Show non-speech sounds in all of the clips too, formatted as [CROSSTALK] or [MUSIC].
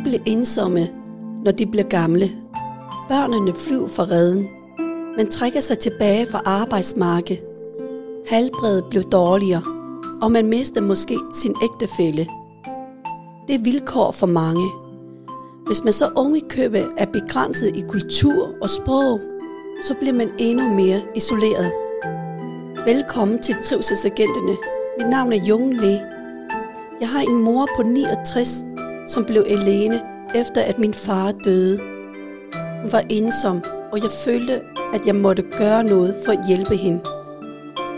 Mange bliver ensomme, når de bliver gamle. Børnene flyver fra redden. Man trækker sig tilbage fra arbejdsmarkedet. Halbredet blev dårligere, og man mister måske sin ægtefælle. Det er vilkår for mange. Hvis man så unge købe er begrænset i kultur og sprog, så bliver man endnu mere isoleret. Velkommen til Trivselsagenterne. Mit navn er Jung Le. Jeg har en mor på 69, som blev alene efter at min far døde. Hun var ensom, og jeg følte, at jeg måtte gøre noget for at hjælpe hende.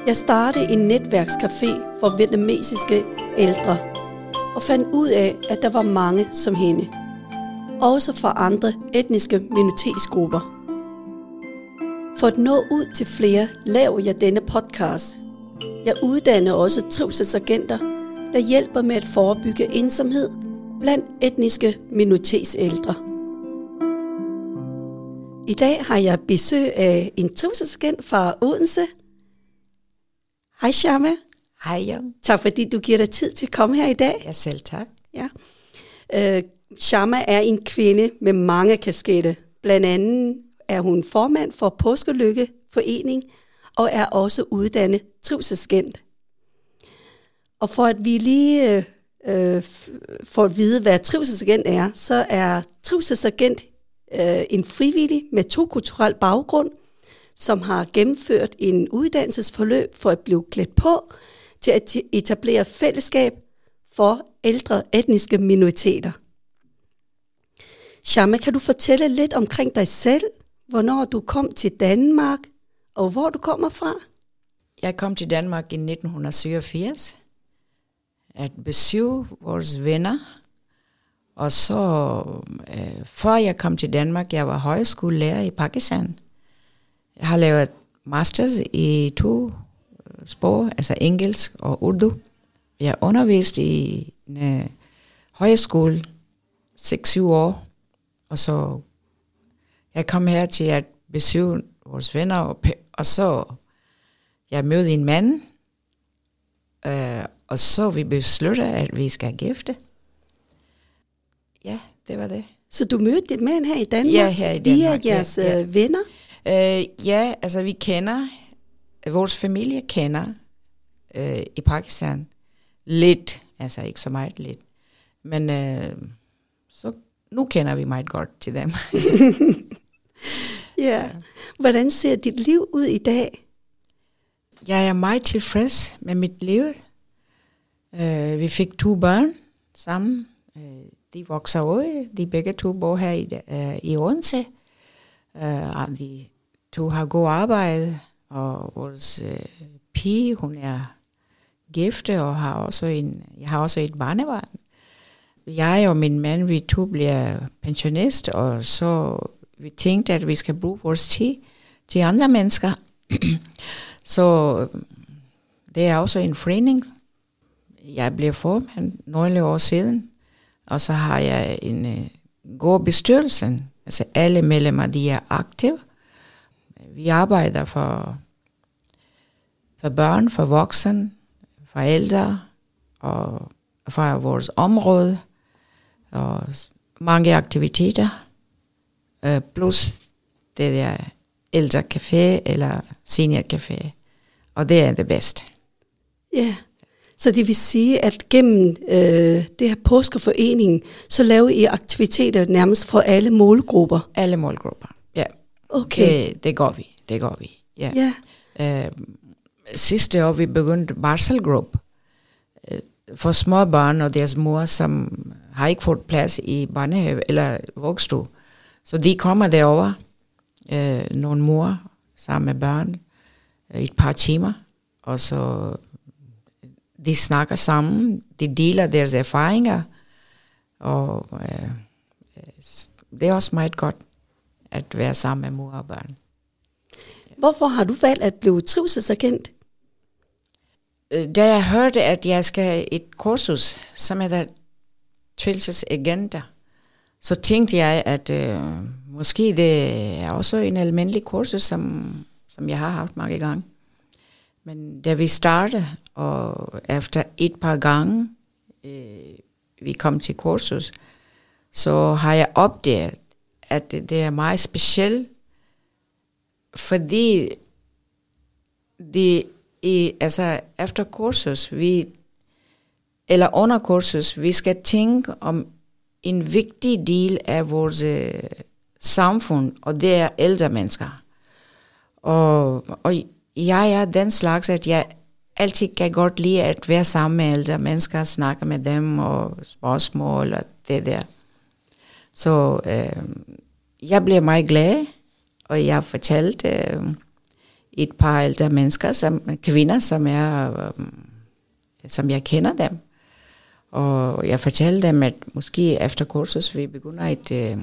Jeg startede en netværkscafé for vietnamesiske ældre, og fandt ud af, at der var mange som hende. Også fra andre etniske minoritetsgrupper. For at nå ud til flere, laver jeg denne podcast. Jeg uddanner også trivselsagenter, der hjælper med at forebygge ensomhed blandt etniske minoritetsældre. I dag har jeg besøg af en trivselsagent fra Odense. Hej Shama. Hej Jan. Tak fordi du giver dig tid til at komme her i dag. Ja, selv tak. Ja. Øh, Shama er en kvinde med mange kasketter. Blandt andet er hun formand for Påskelykke Forening og er også uddannet trivselsagent. Og for at vi lige øh, for at vide, hvad trivselsagent er, så er trivselsagent øh, en frivillig med to kulturel baggrund, som har gennemført en uddannelsesforløb for at blive klædt på til at etablere fællesskab for ældre etniske minoriteter. Shama, kan du fortælle lidt omkring dig selv, hvornår du kom til Danmark, og hvor du kommer fra? Jeg kom til Danmark i 1987 at besøge vores venner. Og så, øh, før jeg kom til Danmark, jeg var højskolelærer i Pakistan. Jeg har lavet masters i to øh, sprog, altså engelsk og urdu. Jeg underviste i en øh, højskole 6-7 år, og så jeg kom her til at besøge vores venner, og, og så jeg mødte en mand, øh, og så vi besluttede, at vi skal gifte. Ja, det var det. Så du mødte dit mand her i Danmark? Ja, her i Danmark. Via jeres ja, ja. venner? Øh, ja, altså vi kender, vores familie kender øh, i Pakistan lidt, altså ikke så meget lidt, men øh, så nu kender vi meget godt til dem. [LAUGHS] ja. Hvordan ser dit liv ud i dag? Jeg er meget tilfreds med mit liv. Uh, vi fik to børn sammen. Uh, de vokser ud. De begge to bor her i, uh, i Odense. Uh, de to har god arbejde, og vores uh, pige, hun er gifte, og har også en, jeg har også et barnebarn. Jeg og min mand, vi to bliver pensionist, og så vi tænkte, at vi skal bruge vores tid til andre mennesker. [CLEARS THROAT] så det er også en forening, jeg blev formand nogle år siden, og så har jeg en uh, god bestyrelse. Altså alle medlemmer, de er aktive. Vi arbejder for, for børn, for voksne, for ældre og for vores område og mange aktiviteter. Uh, plus det der ældre café eller senior café. Og det er det bedste. Ja. Yeah. Så det vil sige, at gennem øh, det her påskeforeningen, så laver I aktiviteter nærmest for alle målgrupper? Alle målgrupper, ja. Okay. Det, det går vi, det går vi, ja. ja. Øh, sidste år vi begyndte barselgruppe øh, for små børn og deres mor, som har ikke fået plads i barnehave eller vugstue. Så de kommer derover, øh, nogle mor sammen med børn, øh, et par timer, og så de snakker sammen, de deler deres erfaringer, og øh, det er også meget godt at være sammen med mor og børn. Hvorfor har du valgt at blive trivselsagent? Da jeg hørte, at jeg skal et kursus, som hedder trivselsagenter, så tænkte jeg, at øh, måske det er også en almindelig kursus, som, som jeg har haft mange gange. Men da vi startede, og efter et par gange, øh, vi kom til kursus, så har jeg opdaget, at det, det er meget specielt, fordi det i, altså efter kursus, vi, eller under kursus, vi skal tænke om en vigtig del af vores øh, samfund, og det er ældre mennesker. Og, og jeg er den slags, at jeg altid kan godt lide at være sammen med ældre mennesker, snakke med dem og spørgsmål og det der. Så øh, jeg blev meget glad, og jeg fortalte øh, et par ældre mennesker, som, kvinder, som, er, øh, som jeg kender dem. Og jeg fortalte dem, at måske efter kursus vi begynder et, øh,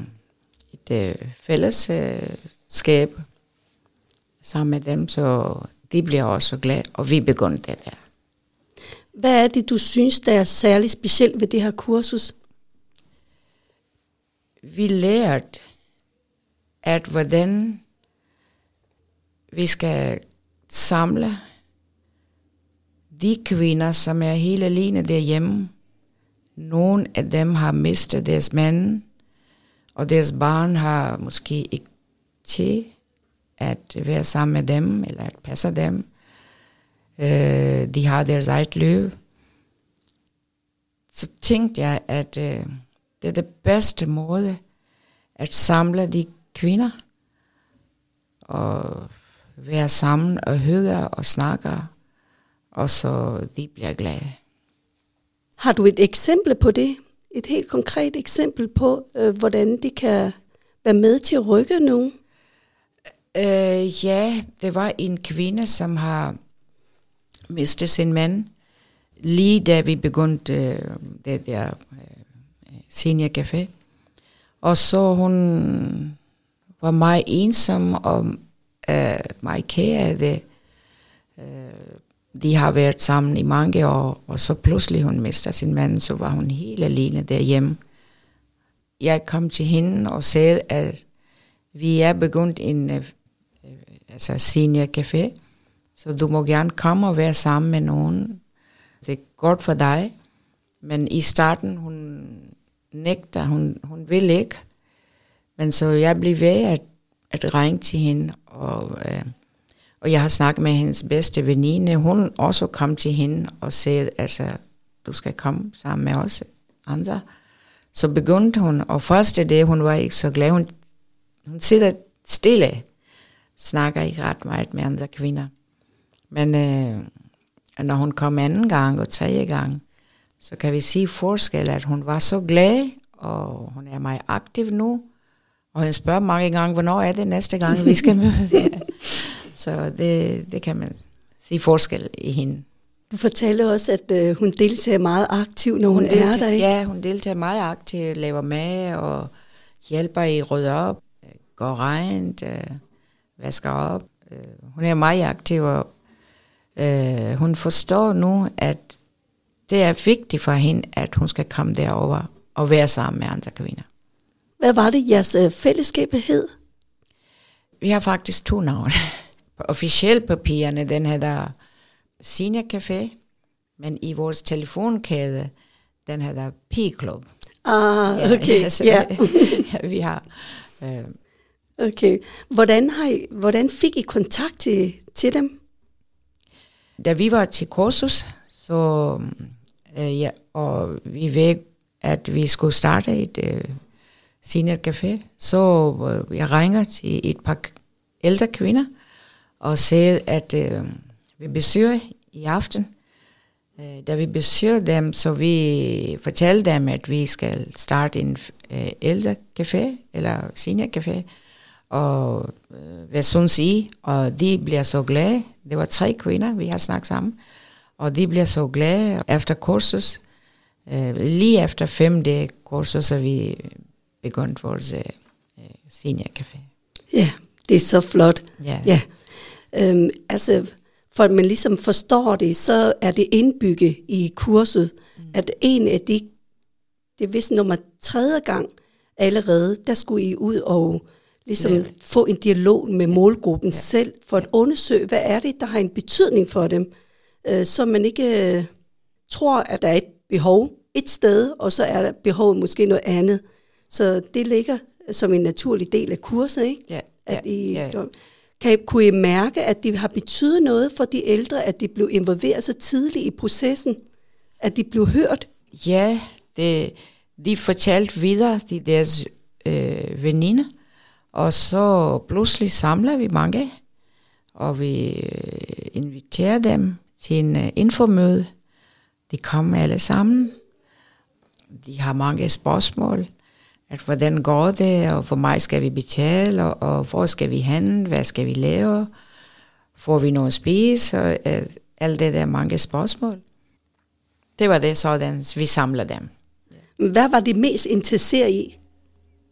et øh, fællesskab sammen med dem, så de bliver også glade, og vi begyndte det der. Hvad er det, du synes, der er særligt specielt ved det her kursus? Vi lærte, at hvordan vi skal samle de kvinder, som er helt alene derhjemme. Nogle af dem har mistet deres mænd, og deres barn har måske ikke til at være sammen med dem, eller at passe dem. Uh, de har deres eget liv. Så tænkte jeg, at uh, det er det bedste måde at samle de kvinder, og være sammen og hygge og snakke, og så de bliver glade. Har du et eksempel på det? Et helt konkret eksempel på, øh, hvordan de kan være med til at rykke nogen? Øh, ja, det var en kvinde, som har mistet sin mand, lige da vi begyndte øh, det der øh, senior café. Og så hun var meget ensom og øh, meget kære af det. Øh, de har været sammen i mange år, og så pludselig hun mister sin mand, så var hun helt alene derhjemme. Jeg kom til hende og sagde, at vi er begyndt en øh, altså senior café, så du må gerne komme og være sammen med nogen. Det er godt for dig. Men i starten, hun nægter, hun, hun vil ikke. Men så jeg blev ved at, at ringe til hende, og, øh, og jeg har snakket med hendes bedste veninde. Hun også kom til hende og sagde, altså, du skal komme sammen med os andre. Så begyndte hun, og første det, hun var ikke så glad. Hun, hun sidder stille snakker ikke ret meget med andre kvinder. Men øh, når hun kom anden gang og tredje gang, så kan vi sige forskel, at hun var så glad, og hun er meget aktiv nu. Og hun spørger mange gange, hvornår er det næste gang, vi skal møde [LAUGHS] Ja. Så det, det kan man sige forskel i hende. Du fortæller også, at øh, hun deltager meget aktivt, når hun, hun deltager, er der, ikke? Ja, hun deltager meget aktivt, laver mad og hjælper i rydde op, går rent, øh, vasker op. Øh, hun er meget aktiv, og øh, hun forstår nu, at det er vigtigt for hende, at hun skal komme derover og være sammen med andre kvinder. Hvad var det, jeres øh, fællesskab hed? Vi har faktisk to navne. På officielt papirerne, den hedder Senior Café, men i vores telefonkæde, den hedder P-Club. Ah, okay. [LAUGHS] Ja, så ja. vi, [LAUGHS] vi har øh, Okay. Hvordan, har I, hvordan fik I kontakt til, til dem? Da vi var til kursus, så, øh, ja, og vi ved, at vi skulle starte et øh, senior café, så øh, jeg ringer til et par ældre kvinder og siger, at øh, vi besøger i aften. Øh, da vi besøger dem, så vi fortæller dem, at vi skal starte en øh, ældre café, eller senior café, og øh, hvad synes I? Og de bliver så glade. Det var tre kvinder, vi har snakket sammen. Og de bliver så glade efter kursus. Øh, lige efter fem dage kursus, så vi begyndt vores øh, seniorcafé. Ja, det er så flot. Ja. ja. Øhm, altså, for at man ligesom forstår det, så er det indbygget i kurset, mm. at en af de, det er vist nummer tredje gang allerede, der skulle I ud og ligesom ja. få en dialog med målgruppen ja. selv, for at undersøge, hvad er det, der har en betydning for dem, øh, så man ikke øh, tror, at der er et behov et sted, og så er der behovet måske noget andet. Så det ligger som en naturlig del af kurset, ikke? Ja, At ja, I, ja. Kan I, kunne I mærke, at det har betydet noget for de ældre, at de blev involveret så tidligt i processen? At de blev hørt? Ja, det, de fortalte videre til deres øh, veninder, og så pludselig samler vi mange, og vi øh, inviterer dem til en øh, infomøde. De kommer alle sammen. De har mange spørgsmål. At hvordan går det, og hvor meget skal vi betale, og, og hvor skal vi hen, hvad skal vi lave, får vi noget at spise, og at, alt det der mange spørgsmål. Det var det sådan, vi samler dem. Hvad var de mest interesseret i?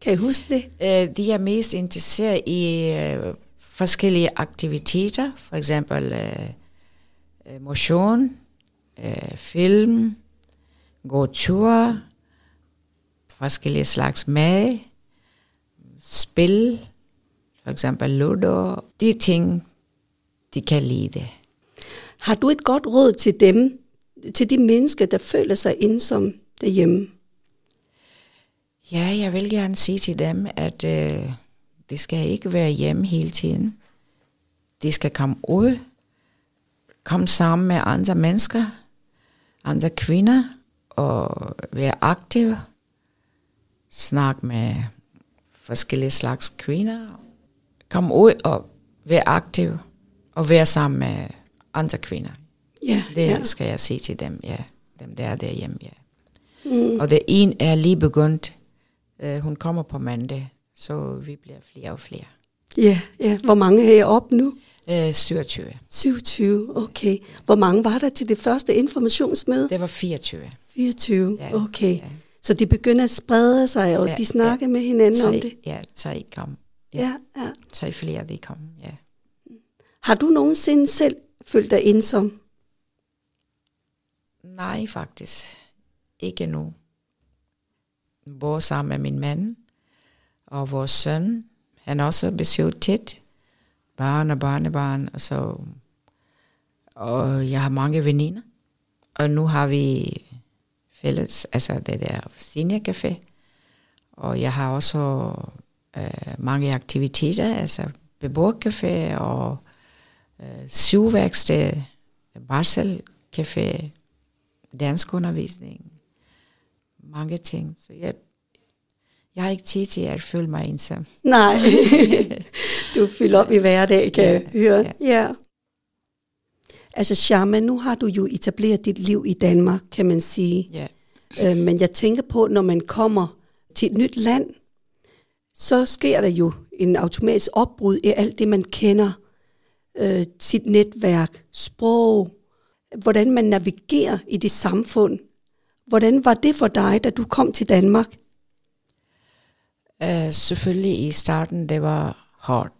Kan I huske det? Øh, de er mest interesseret i øh, forskellige aktiviteter, for eksempel øh, øh, motion, øh, film, gå tur, forskellige slags mad, spil, for eksempel ludo, de ting, de kan lide. Har du et godt råd til dem, til de mennesker, der føler sig ensom derhjemme? Ja, jeg vil gerne sige til dem, at øh, det skal ikke være hjemme hele tiden. De skal komme ud, komme sammen med andre mennesker, andre kvinder, og være aktive, snakke med forskellige slags kvinder, komme ud og være aktiv, og være sammen med andre kvinder. Ja, Det ja. skal jeg sige til dem, ja. Dem der er derhjemme, ja. Mm. Og det en er lige begyndt. Uh, hun kommer på mandag, så vi bliver flere og flere. ja, ja. Hvor mange er I op nu? Uh, 27. 27, okay. Hvor mange var der til det første informationsmøde? Det var 24. 24, Ja, okay. Ja. Så de begynder at sprede sig, og Ja, de snakker ja. med hinanden om Tre, det? ja, tre kom. Ja. Ja, ja. Tre flere, de kom, ja. Har du nogensinde selv følt dig ensom? Nej, faktisk. Ikke nu. Bor sammen med min mand og vores søn. Han også besøger tit. Barn og barnebarn. Og, så, og jeg har mange veninder. Og nu har vi fælles, altså det der seniorcafé. Og jeg har også øh, mange aktiviteter, altså beboercafé og øh, syvværksted, barselcafé, danskundervisning, mange ting. Så jeg, jeg har ikke tid til at føle mig ensom. Nej, [LAUGHS] du fylder op i hverdag, kan Ja, jeg høre. ja. Ja. Altså, Sharma, nu har du jo etableret dit liv i Danmark, kan man sige. Ja. Øh, men jeg tænker på, når man kommer til et nyt land, så sker der jo en automatisk opbrud i alt det, man kender. Øh, sit netværk, sprog, hvordan man navigerer i det samfund. Hvordan var det for dig, da du kom til Danmark? Uh, selvfølgelig i starten, det var hårdt.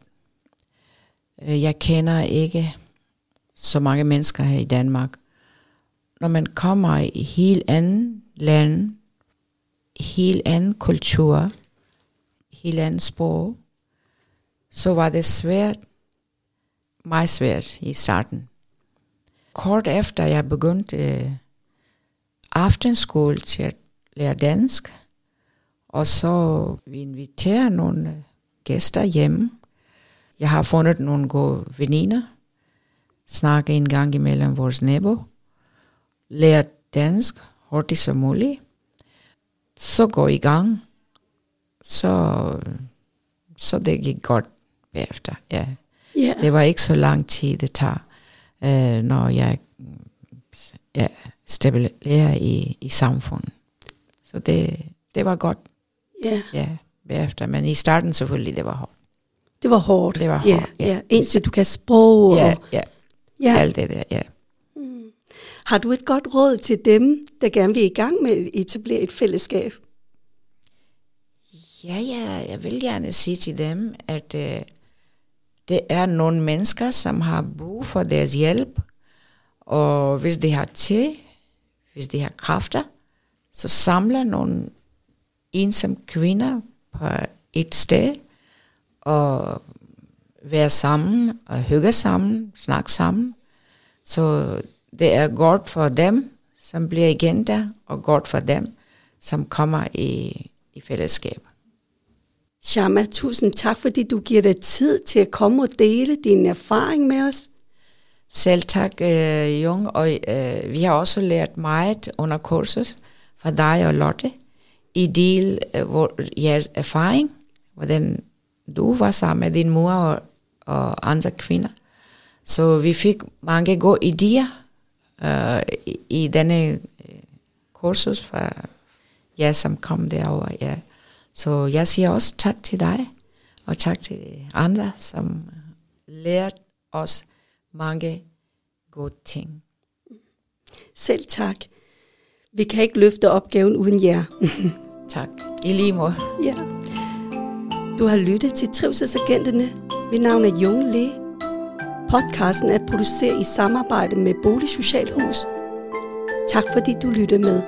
Uh, jeg kender ikke så mange mennesker her i Danmark. Når man kommer i helt anden land, helt anden kultur, helt anden sprog, så var det svært, meget svært i starten. Kort efter jeg begyndte uh, aftenskole til at lære dansk, og så vi inviterer nogle gæster hjemme. Jeg har fundet nogle gode veninder. Snakke en gang imellem vores nabo. Lære dansk hurtigt som muligt. Så går i gang. Så, så det gik godt bagefter. Ja. Ja, Det var ikke så lang tid, det tager, øh, når jeg ja, stabiliserer i, i samfundet. Så det, det var godt. ja. Ja, bagefter. Men i starten selvfølgelig, det var hårdt. Det var hårdt. Det var ja, hårdt, ja. ja. Indtil du kan sprog. Ja, ja, ja. alt det der, ja. Har du et godt råd til dem, der gerne vil i gang med at etablere et fællesskab? Ja, ja, jeg vil gerne sige til dem, at øh, det er nogle mennesker, som har brug for deres hjælp, og hvis de har til, hvis de har kræfter, så samler nogle ensomme kvinder på et sted, og være sammen, og hygge sammen, snakke sammen. Så det er godt for dem, som bliver igen der, og godt for dem, som kommer i, i fællesskab. Shama, tusind tak, fordi du giver dig tid til at komme og dele din erfaring med os. Selv tak, øh, Jung, og øh, vi har også lært meget under kurset fra dig og Lotte. I del øh, hvor, jeres erfaring, hvordan du var sammen med din mor og, og andre kvinder. Så vi fik mange gode idéer øh, i, i denne øh, kursus fra jer, som kom derover. Ja. Så jeg siger også tak til dig, og tak til andre, som lærte os mange gode ting. Selv tak. Vi kan ikke løfte opgaven uden jer. [LAUGHS] tak. I lige måde. Ja. Du har lyttet til Trivselsagenterne. Mit navn er Jung Le. Podcasten er produceret i samarbejde med Bolig Socialhus. Tak fordi du lyttede med.